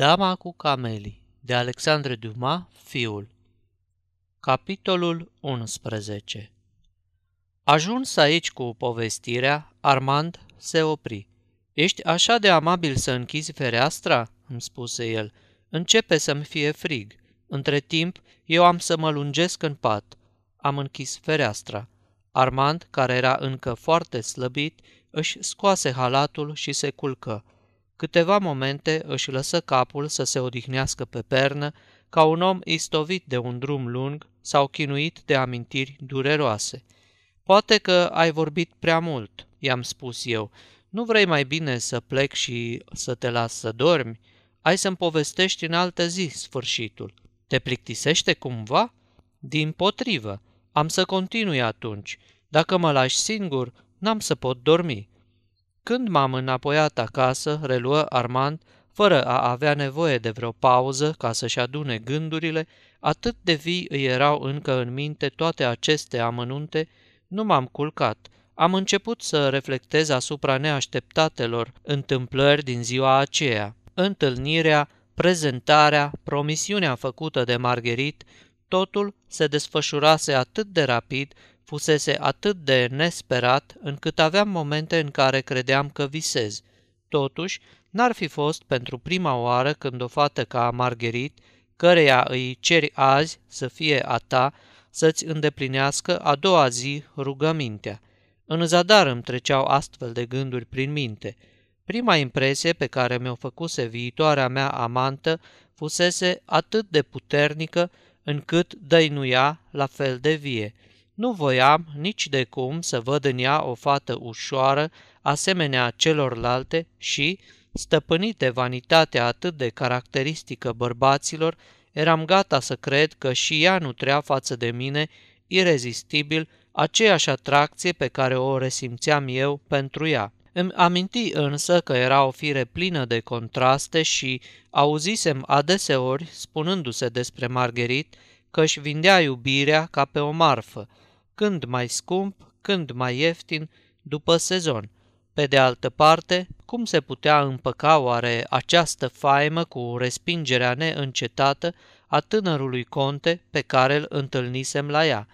Dama cu camelii de Alexandre Dumas, fiul Capitolul 11 Ajuns aici cu povestirea, Armand se opri. Ești așa de amabil să închizi fereastra?" îmi spuse el. Începe să-mi fie frig. Între timp, eu am să mă lungesc în pat. Am închis fereastra. Armand, care era încă foarte slăbit, își scoase halatul și se culcă. Câteva momente își lăsă capul să se odihnească pe pernă, ca un om istovit de un drum lung sau chinuit de amintiri dureroase. Poate că ai vorbit prea mult, i-am spus eu. Nu vrei mai bine să plec și să te las să dormi? Ai să-mi povestești în altă zi sfârșitul. Te plictisește cumva? Din potrivă. Am să continui atunci. Dacă mă lași singur, n-am să pot dormi. Când m-am înapoiat acasă, reluă Armand, fără a avea nevoie de vreo pauză ca să-și adune gândurile, atât de vii îi erau încă în minte toate aceste amănunte, nu m-am culcat. Am început să reflectez asupra neașteptatelor întâmplări din ziua aceea. Întâlnirea, prezentarea, promisiunea făcută de Margherit, totul se desfășurase atât de rapid fusese atât de nesperat încât aveam momente în care credeam că visez. Totuși, n-ar fi fost pentru prima oară când o fată ca Margherit, căreia îi ceri azi să fie a ta, să-ți îndeplinească a doua zi rugămintea. În zadar îmi treceau astfel de gânduri prin minte. Prima impresie pe care mi-o făcuse viitoarea mea amantă fusese atât de puternică încât dăinuia la fel de vie – nu voiam nici de cum să văd în ea o fată ușoară, asemenea celorlalte și, stăpânit de vanitatea atât de caracteristică bărbaților, eram gata să cred că și ea nutrea față de mine, irezistibil, aceeași atracție pe care o resimțeam eu pentru ea. Îmi aminti însă că era o fire plină de contraste și auzisem adeseori, spunându-se despre Margherit, că își vindea iubirea ca pe o marfă, când mai scump, când mai ieftin, după sezon. Pe de altă parte, cum se putea împăca oare această faimă cu respingerea neîncetată a tânărului conte pe care îl întâlnisem la ea?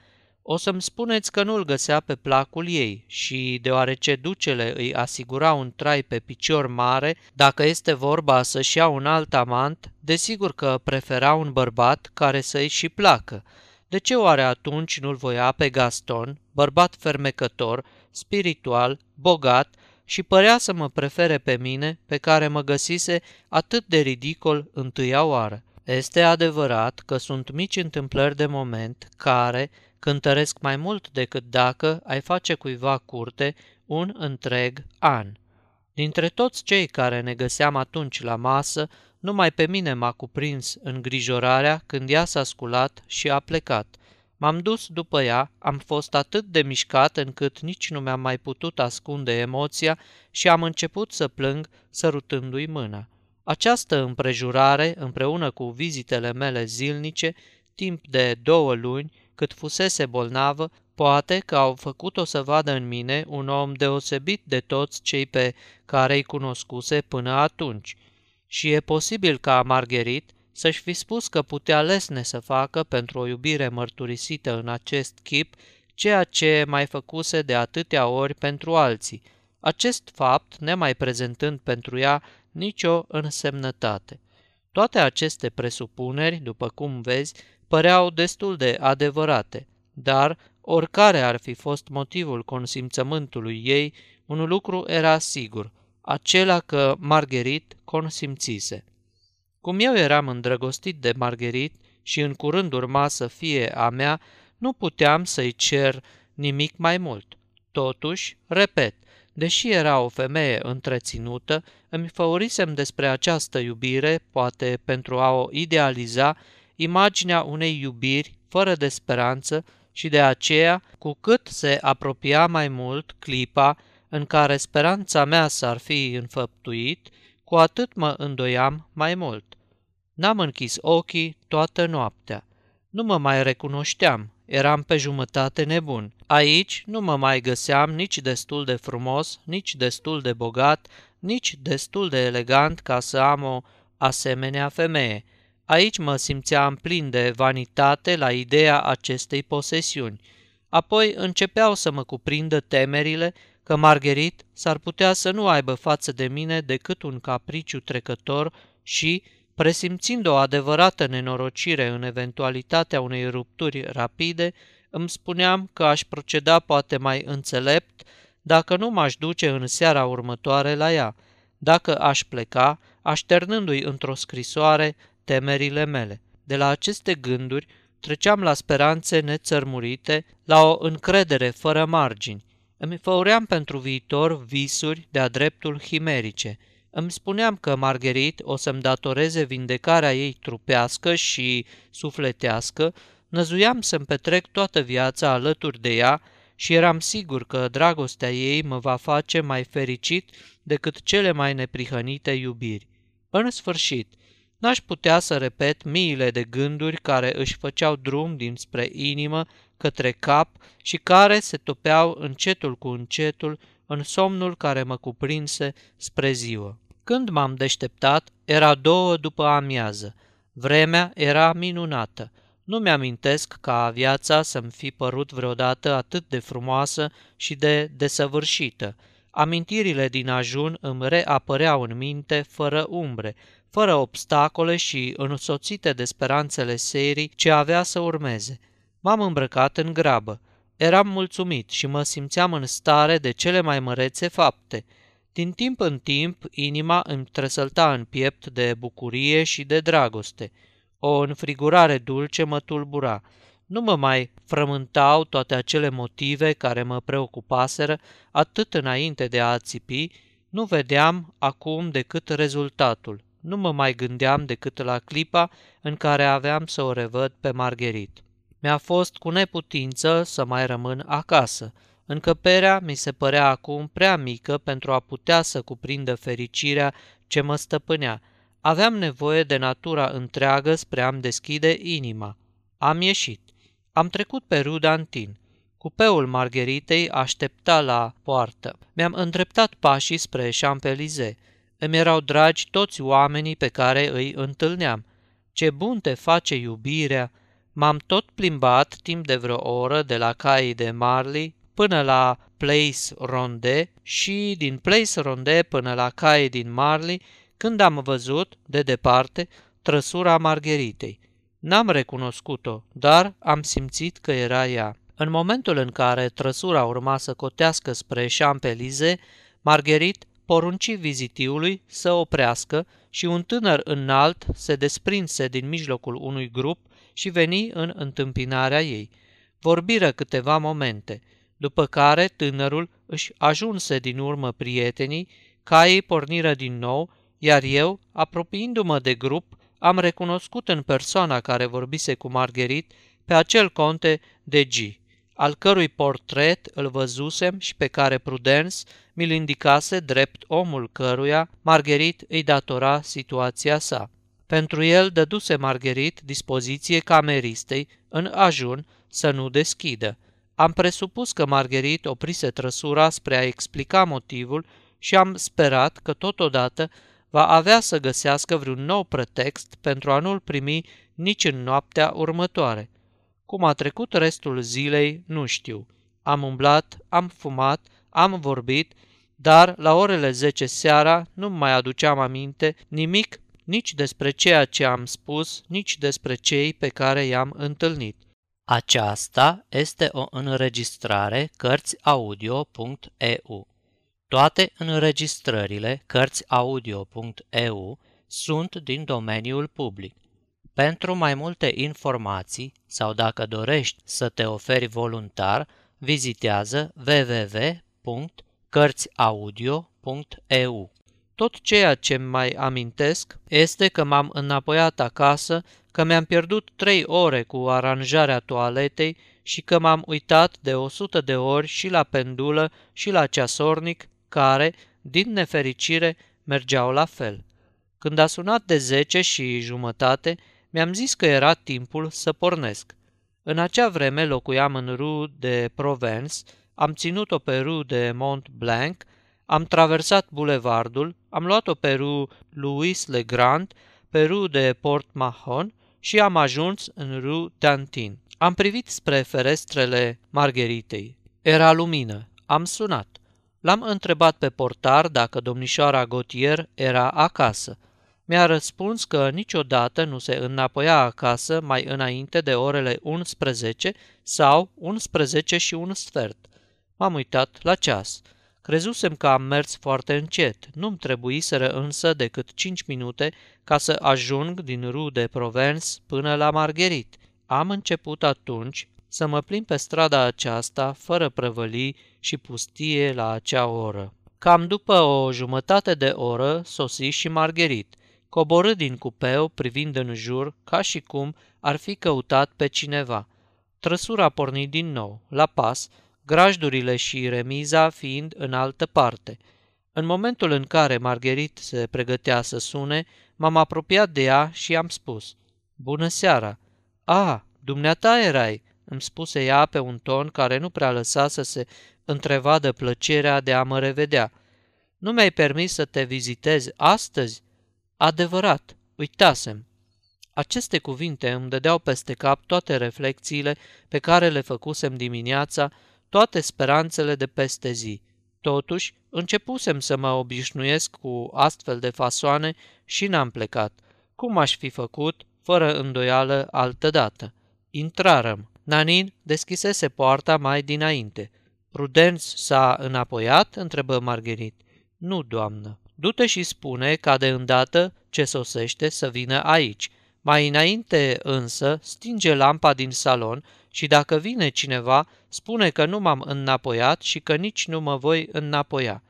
O să-mi spuneți că nu-l găsea pe placul ei și, deoarece ducele îi asigura un trai pe picior mare, dacă este vorba să-și ia un alt amant, desigur că prefera un bărbat care să-i și placă – de ce oare atunci nu-l voia pe Gaston, bărbat fermecător, spiritual, bogat și părea să mă prefere pe mine, pe care mă găsise atât de ridicol întâia oară? Este adevărat că sunt mici întâmplări de moment care cântăresc mai mult decât dacă ai face cuiva curte un întreg an. Dintre toți cei care ne găseam atunci la masă, numai pe mine m-a cuprins îngrijorarea când ea s-a sculat și a plecat. M-am dus după ea, am fost atât de mișcat încât nici nu mi-am mai putut ascunde emoția și am început să plâng sărutându-i mâna. Această împrejurare, împreună cu vizitele mele zilnice, timp de două luni, cât fusese bolnavă, poate că au făcut-o să vadă în mine un om deosebit de toți cei pe care îi cunoscuse până atunci – și e posibil ca Margherit să-și fi spus că putea lesne să facă pentru o iubire mărturisită în acest chip ceea ce mai făcuse de atâtea ori pentru alții, acest fapt nemai prezentând pentru ea nicio însemnătate. Toate aceste presupuneri, după cum vezi, păreau destul de adevărate, dar, oricare ar fi fost motivul consimțământului ei, un lucru era sigur – acela că Margherit consimțise. Cum eu eram îndrăgostit de Margherit și în curând urma să fie a mea, nu puteam să-i cer nimic mai mult. Totuși, repet, deși era o femeie întreținută, îmi făurisem despre această iubire, poate pentru a o idealiza, imaginea unei iubiri fără de speranță și de aceea, cu cât se apropia mai mult clipa în care speranța mea s-ar fi înfăptuit, cu atât mă îndoiam mai mult. N-am închis ochii toată noaptea. Nu mă mai recunoșteam, eram pe jumătate nebun. Aici nu mă mai găseam nici destul de frumos, nici destul de bogat, nici destul de elegant ca să am o asemenea femeie. Aici mă simțeam plin de vanitate la ideea acestei posesiuni. Apoi începeau să mă cuprindă temerile că Margherit s-ar putea să nu aibă față de mine decât un capriciu trecător și, presimțind o adevărată nenorocire în eventualitatea unei rupturi rapide, îmi spuneam că aș proceda poate mai înțelept dacă nu m-aș duce în seara următoare la ea, dacă aș pleca, așternându-i într-o scrisoare temerile mele. De la aceste gânduri treceam la speranțe nețărmurite, la o încredere fără margini. Îmi făuream pentru viitor visuri de-a dreptul chimerice. Îmi spuneam că Margherit o să-mi datoreze vindecarea ei trupească și sufletească, năzuiam să-mi petrec toată viața alături de ea și eram sigur că dragostea ei mă va face mai fericit decât cele mai neprihănite iubiri. În sfârșit, n-aș putea să repet miile de gânduri care își făceau drum dinspre inimă către cap și care se topeau încetul cu încetul în somnul care mă cuprinse spre ziua. Când m-am deșteptat, era două după amiază. Vremea era minunată. Nu mi-amintesc ca viața să-mi fi părut vreodată atât de frumoasă și de desăvârșită. Amintirile din ajun îmi reapăreau în minte fără umbre, fără obstacole și însoțite de speranțele serii ce avea să urmeze. M-am îmbrăcat în grabă. Eram mulțumit și mă simțeam în stare de cele mai mărețe fapte. Din timp în timp, inima îmi tresălta în piept de bucurie și de dragoste. O înfrigurare dulce mă tulbura. Nu mă mai frământau toate acele motive care mă preocupaseră atât înainte de a țipi, nu vedeam acum decât rezultatul. Nu mă mai gândeam decât la clipa în care aveam să o revăd pe Margherit. Mi-a fost cu neputință să mai rămân acasă. Încăperea mi se părea acum prea mică pentru a putea să cuprindă fericirea ce mă stăpânea. Aveam nevoie de natura întreagă spre a-mi deschide inima. Am ieșit. Am trecut pe Rudantin. Cupeul Margheritei aștepta la poartă. Mi-am îndreptat pașii spre Champs-Élysées. Îmi erau dragi toți oamenii pe care îi întâlneam. Ce bun te face iubirea! M-am tot plimbat timp de vreo oră de la caii de Marley până la Place Ronde și din Place Ronde până la caii din Marley când am văzut, de departe, trăsura Margheritei. N-am recunoscut-o, dar am simțit că era ea. În momentul în care trăsura urma să cotească spre Champs-Élysées, Margherit porunci vizitiului să oprească și un tânăr înalt se desprinse din mijlocul unui grup și veni în întâmpinarea ei. Vorbiră câteva momente, după care tânărul își ajunse din urmă prietenii, caii porniră din nou, iar eu, apropiindu-mă de grup, am recunoscut în persoana care vorbise cu Margherit pe acel conte de G, al cărui portret îl văzusem și pe care Prudence mi-l indicase drept omul căruia Margherit îi datora situația sa. Pentru el dăduse Margherit dispoziție cameristei în ajun să nu deschidă. Am presupus că Margherit oprise trăsura spre a explica motivul și am sperat că totodată va avea să găsească vreun nou pretext pentru a nu-l primi nici în noaptea următoare. Cum a trecut restul zilei, nu știu. Am umblat, am fumat, am vorbit, dar la orele 10 seara nu mai aduceam aminte nimic nici despre ceea ce am spus, nici despre cei pe care i-am întâlnit. Aceasta este o înregistrare Cărțiaudio.eu. Toate înregistrările Cărțiaudio.eu sunt din domeniul public. Pentru mai multe informații sau dacă dorești să te oferi voluntar, vizitează www.cărțiaudio.eu. Tot ceea ce mai amintesc este că m-am înapoiat acasă, că mi-am pierdut trei ore cu aranjarea toaletei și că m-am uitat de o sută de ori și la pendulă și la ceasornic, care, din nefericire, mergeau la fel. Când a sunat de zece și jumătate, mi-am zis că era timpul să pornesc. În acea vreme locuiam în Rue de Provence, am ținut-o pe Rue de Mont Blanc, Am traversat bulevardul, am luat-o pe rue Louis Le Grand, pe rue de Port Mahon și am ajuns în rue Dantin. Am privit spre ferestrele Margheritei. Era lumină. Am sunat. L-am întrebat pe portar dacă domnișoara Gautier era acasă. Mi-a răspuns că niciodată nu se înapoia acasă mai înainte de orele 11 sau 11 și un sfert. M-am uitat la ceas. Crezusem că am mers foarte încet. Nu-mi trebuiseră însă decât cinci minute ca să ajung din Rue de Provence până la Margherit. Am început atunci să mă plimb pe strada aceasta fără prăvălii și pustie la acea oră. Cam după o jumătate de oră sosi și Margherit. Coborâ din cupeu privind în jur ca și cum ar fi căutat pe cineva. Trăsura porni din nou, la pas, grajdurile și remiza fiind în altă parte. În momentul în care Margherit se pregătea să sune, m-am apropiat de ea și am spus, Bună seara! A, dumneata erai!" îmi spuse ea pe un ton care nu prea lăsa să se întrevadă plăcerea de a mă revedea. Nu mi-ai permis să te vizitezi astăzi? Adevărat, uitasem. Aceste cuvinte îmi dădeau peste cap toate reflexiile pe care le făcusem dimineața toate speranțele de peste zi. Totuși, începusem să mă obișnuiesc cu astfel de fasoane și n-am plecat. Cum aș fi făcut, fără îndoială, altădată? Intrarăm. Nanin deschisese poarta mai dinainte. Prudenț s-a înapoiat? întrebă Margherit. Nu, doamnă. Du-te și spune ca de îndată ce sosește să vină aici. Mai înainte însă stinge lampa din salon și dacă vine cineva, spune că nu m-am înapoiat și că nici nu mă voi înapoia.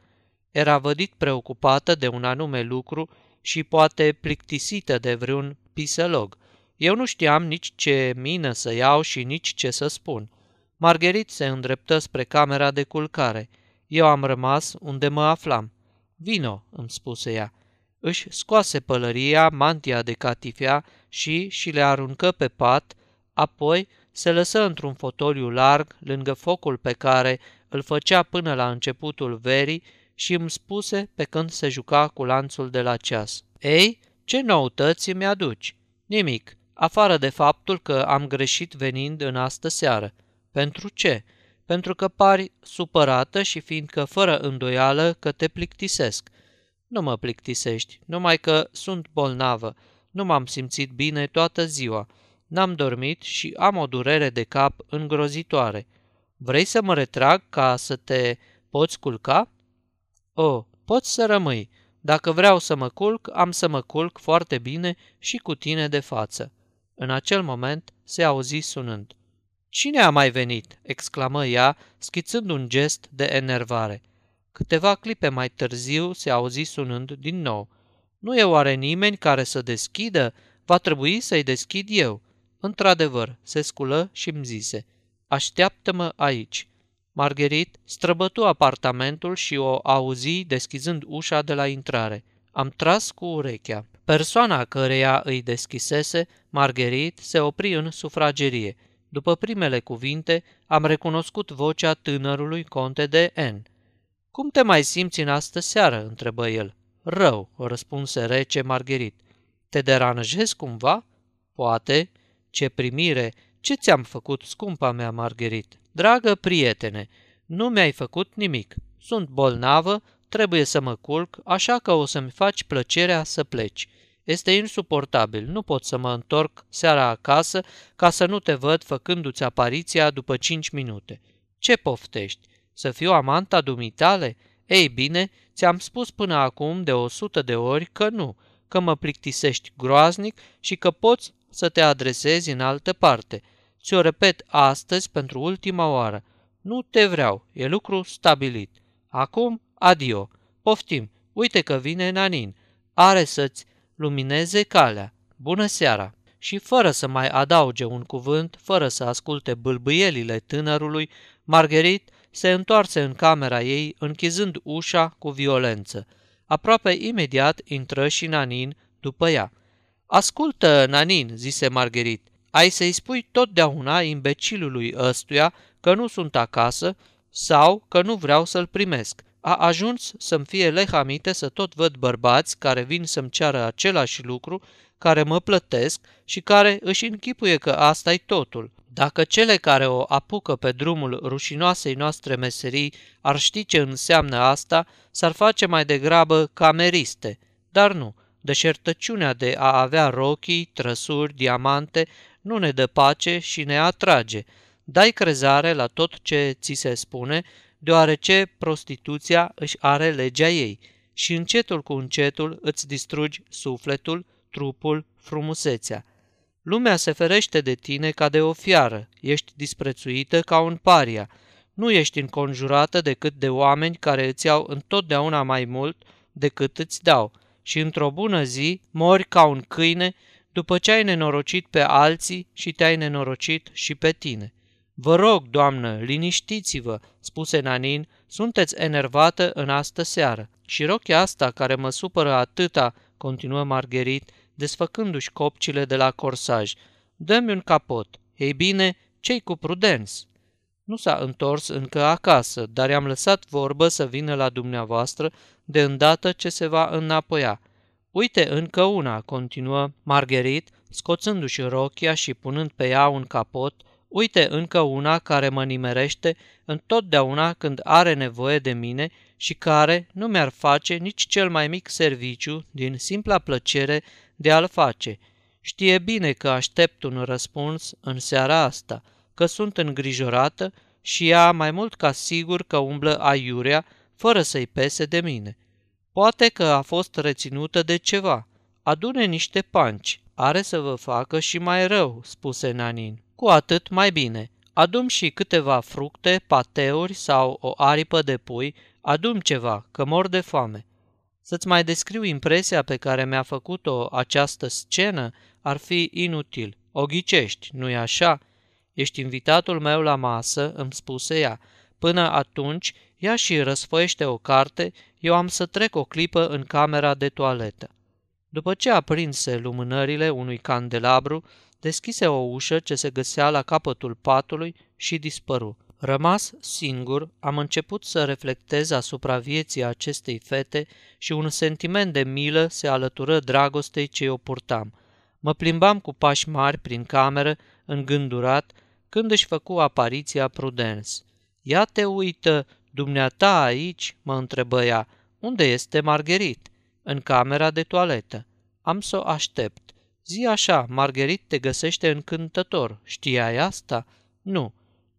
Era vădit preocupată de un anume lucru și poate plictisită de vreun pisălog. Eu nu știam nici ce mină să iau și nici ce să spun. Margherit se îndreptă spre camera de culcare. Eu am rămas unde mă aflam. Vino, îmi spuse ea. Își scoase pălăria, mantia de catifea și și le aruncă pe pat, apoi se lăsă într-un fotoliu larg lângă focul pe care îl făcea până la începutul verii și îmi spuse pe când se juca cu lanțul de la ceas. Ei, ce noutăți îmi aduci? Nimic, afară de faptul că am greșit venind în astă seară. Pentru ce? Pentru că pari supărată și fiindcă fără îndoială că te plictisesc. Nu mă plictisești, numai că sunt bolnavă. Nu m-am simțit bine toată ziua n-am dormit și am o durere de cap îngrozitoare. Vrei să mă retrag ca să te poți culca? O, poți să rămâi. Dacă vreau să mă culc, am să mă culc foarte bine și cu tine de față. În acel moment se auzi sunând. Cine a mai venit?" exclamă ea, schițând un gest de enervare. Câteva clipe mai târziu se auzi sunând din nou. Nu e oare nimeni care să deschidă? Va trebui să-i deschid eu. Într-adevăr, se sculă și îmi zise, așteaptă-mă aici. Margherit străbătu apartamentul și o auzi deschizând ușa de la intrare. Am tras cu urechea. Persoana căreia îi deschisese, Margherit, se opri în sufragerie. După primele cuvinte, am recunoscut vocea tânărului conte de N. Cum te mai simți în astă seară?" întrebă el. Rău," răspunse rece Margherit. Te deranjezi cumva?" Poate," Ce primire! Ce ți-am făcut, scumpa mea Margherit? Dragă prietene, nu mi-ai făcut nimic. Sunt bolnavă, trebuie să mă culc, așa că o să-mi faci plăcerea să pleci. Este insuportabil, nu pot să mă întorc seara acasă ca să nu te văd făcându-ți apariția după cinci minute. Ce poftești? Să fiu amanta dumitale? Ei bine, ți-am spus până acum de o sută de ori că nu, că mă plictisești groaznic și că poți să te adresezi în altă parte. Ți-o repet astăzi pentru ultima oară. Nu te vreau, e lucru stabilit. Acum, adio. Poftim, uite că vine Nanin. Are să-ți lumineze calea. Bună seara! Și fără să mai adauge un cuvânt, fără să asculte bâlbâielile tânărului, Margherit se întoarse în camera ei, închizând ușa cu violență. Aproape imediat intră și Nanin după ea. Ascultă, Nanin, zise Margherit, ai să-i spui totdeauna imbecilului ăstuia că nu sunt acasă sau că nu vreau să-l primesc. A ajuns să-mi fie lehamite să tot văd bărbați care vin să-mi ceară același lucru, care mă plătesc și care își închipuie că asta e totul. Dacă cele care o apucă pe drumul rușinoasei noastre meserii ar ști ce înseamnă asta, s-ar face mai degrabă cameriste. Dar nu, deșertăciunea de a avea rochii, trăsuri, diamante nu ne dă pace și ne atrage. Dai crezare la tot ce ți se spune, deoarece prostituția își are legea ei și încetul cu încetul îți distrugi sufletul, trupul, frumusețea. Lumea se ferește de tine ca de o fiară, ești disprețuită ca un paria, nu ești înconjurată decât de oameni care îți iau întotdeauna mai mult decât îți dau și într-o bună zi mori ca un câine după ce ai nenorocit pe alții și te-ai nenorocit și pe tine. Vă rog, doamnă, liniștiți-vă, spuse Nanin, sunteți enervată în astă seară. Și rochia asta care mă supără atâta, continuă Margherit, desfăcându-și copcile de la corsaj. Dă-mi un capot. Ei bine, cei cu prudens? Nu s-a întors încă acasă, dar i-am lăsat vorbă să vină la dumneavoastră de îndată ce se va înapoia. Uite încă una, continuă Margherit, scoțându-și rochia și punând pe ea un capot, uite încă una care mă nimerește întotdeauna când are nevoie de mine și care nu mi-ar face nici cel mai mic serviciu din simpla plăcere de a-l face. Știe bine că aștept un răspuns în seara asta, că sunt îngrijorată și ea mai mult ca sigur că umblă aiurea fără să-i pese de mine. Poate că a fost reținută de ceva. Adune niște panci. Are să vă facă și mai rău, spuse Nanin. Cu atât mai bine. Adum și câteva fructe, pateuri sau o aripă de pui, adum ceva, că mor de foame. Să-ți mai descriu impresia pe care mi-a făcut-o această scenă ar fi inutil. O ghicești, nu-i așa? Ești invitatul meu la masă, îmi spuse ea. Până atunci, ia și răsfăiește o carte, eu am să trec o clipă în camera de toaletă. După ce aprinse lumânările unui candelabru, deschise o ușă ce se găsea la capătul patului și dispăru. Rămas singur, am început să reflectez asupra vieții acestei fete și un sentiment de milă se alătură dragostei ce o purtam. Mă plimbam cu pași mari prin cameră, îngândurat, când își făcu apariția Prudence. Ia te uită, dumneata aici?" mă întrebă ea. Unde este Margherit?" În camera de toaletă. Am să o aștept. Zi așa, Margherit te găsește încântător. Știai asta? Nu.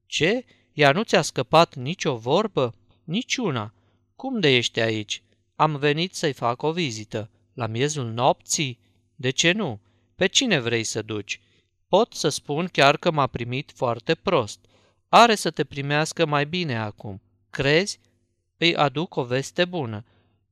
Ce? Ea nu ți-a scăpat nicio vorbă? Niciuna. Cum de ești aici? Am venit să-i fac o vizită. La miezul nopții? De ce nu? Pe cine vrei să duci? Pot să spun chiar că m-a primit foarte prost. Are să te primească mai bine acum. Crezi? Îi aduc o veste bună.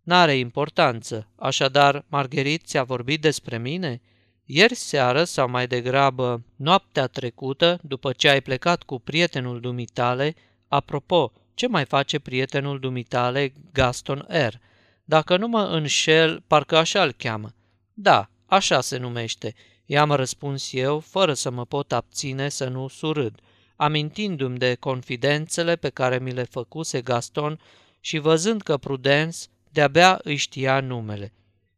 N-are importanță. Așadar, Margherit ți-a vorbit despre mine? Ieri seară, sau mai degrabă noaptea trecută, după ce ai plecat cu prietenul dumitale, apropo, ce mai face prietenul dumitale Gaston R? Dacă nu mă înșel, parcă așa îl cheamă. Da, așa se numește. I-am răspuns eu, fără să mă pot abține să nu surâd, amintindu-mi de confidențele pe care mi le făcuse Gaston și văzând că Prudence de-abia îi știa numele.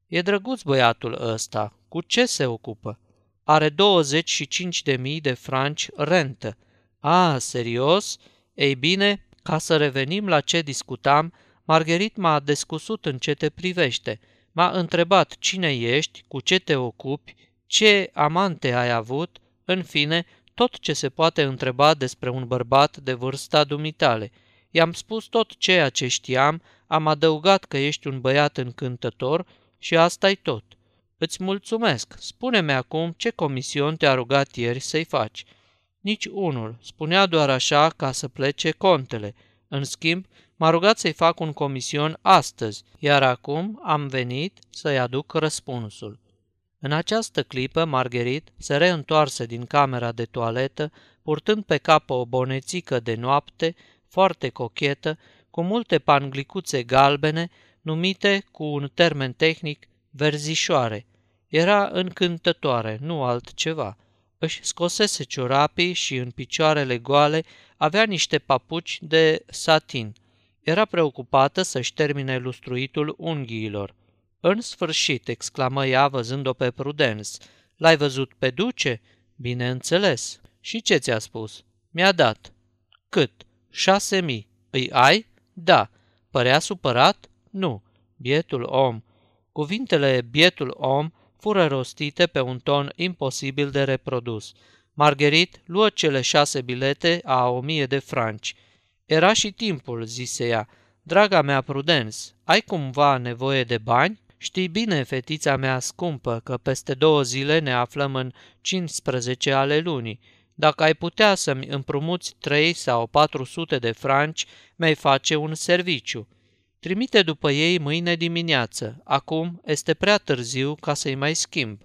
E drăguț băiatul ăsta, cu ce se ocupă? Are 25 de mii de franci rentă. A, serios? Ei bine, ca să revenim la ce discutam, Margherit m-a descusut în ce te privește. M-a întrebat cine ești, cu ce te ocupi, ce amante ai avut, în fine, tot ce se poate întreba despre un bărbat de vârsta dumitale. I-am spus tot ceea ce știam, am adăugat că ești un băiat încântător și asta-i tot. Îți mulțumesc. Spune-mi acum ce comision te-a rugat ieri să-i faci. Nici unul. Spunea doar așa ca să plece contele. În schimb, m-a rugat să-i fac un comision astăzi, iar acum am venit să-i aduc răspunsul. În această clipă, Margherit se reîntoarse din camera de toaletă, purtând pe cap o bonețică de noapte, foarte cochetă, cu multe panglicuțe galbene, numite cu un termen tehnic verzișoare. Era încântătoare, nu altceva. Își scosese ciorapii și în picioarele goale avea niște papuci de satin. Era preocupată să-și termine lustruitul unghiilor. În sfârșit, exclamă ea văzând-o pe Prudence. L-ai văzut pe duce? Bineînțeles. Și ce ți-a spus? Mi-a dat. Cât? Șase mii. Îi ai? Da. Părea supărat? Nu. Bietul om. Cuvintele bietul om fură rostite pe un ton imposibil de reprodus. Margherit luă cele șase bilete a o mie de franci. Era și timpul, zise ea. Draga mea Prudence, ai cumva nevoie de bani? Știi bine, fetița mea scumpă, că peste două zile ne aflăm în 15 ale lunii. Dacă ai putea să-mi împrumuți 3 sau 400 de franci, mi-ai face un serviciu. Trimite după ei mâine dimineață. Acum este prea târziu ca să-i mai schimb.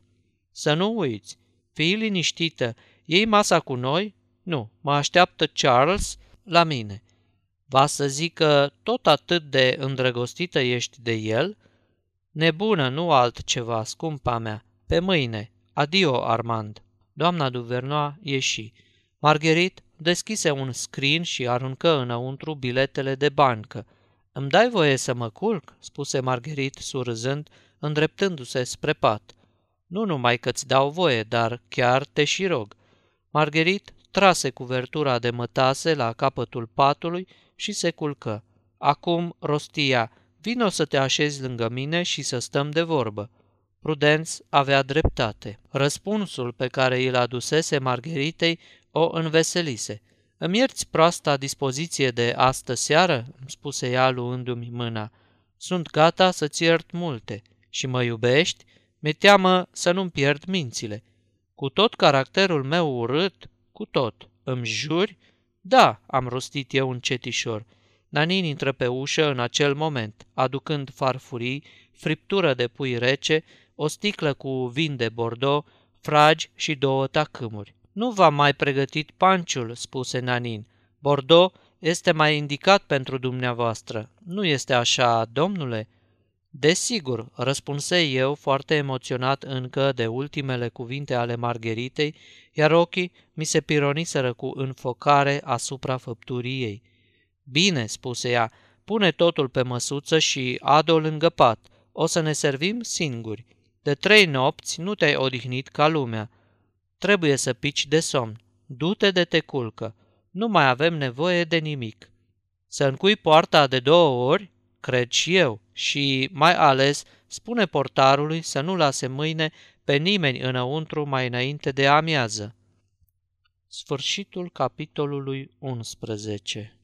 Să nu uiți. Fii liniștită. Iei masa cu noi? Nu. Mă așteaptă Charles la mine. Va să zică tot atât de îndrăgostită ești de el? Nebună, nu altceva, scumpa mea. Pe mâine. Adio, Armand. Doamna Duvernoa ieși. Margherit deschise un scrin și aruncă înăuntru biletele de bancă. Îmi dai voie să mă culc?" spuse Margherit surzând, îndreptându-se spre pat. Nu numai că-ți dau voie, dar chiar te și rog." Margherit trase cuvertura de mătase la capătul patului și se culcă. Acum rostia, vino să te așezi lângă mine și să stăm de vorbă. Prudenț avea dreptate. Răspunsul pe care îl adusese Margheritei o înveselise. Îmi ierți proasta dispoziție de astă seară?" îmi spuse ea luându-mi mâna. Sunt gata să-ți iert multe. Și mă iubești? Mi-e teamă să nu-mi pierd mințile. Cu tot caracterul meu urât? Cu tot. Îmi juri? Da, am rostit eu încetișor. Nanin intră pe ușă în acel moment, aducând farfurii, friptură de pui rece, o sticlă cu vin de Bordeaux, fragi și două tacâmuri. Nu v-am mai pregătit panciul, spuse Nanin. Bordeaux este mai indicat pentru dumneavoastră. Nu este așa, domnule?" Desigur, răspunse eu, foarte emoționat încă de ultimele cuvinte ale Margheritei, iar ochii mi se pironiseră cu înfocare asupra făpturii ei. Bine, spuse ea, pune totul pe măsuță și adu lângă pat. O să ne servim singuri. De trei nopți nu te-ai odihnit ca lumea. Trebuie să pici de somn. Du-te de te culcă. Nu mai avem nevoie de nimic. Să încui poarta de două ori? Cred și eu. Și, mai ales, spune portarului să nu lase mâine pe nimeni înăuntru mai înainte de amiază. Sfârșitul capitolului 11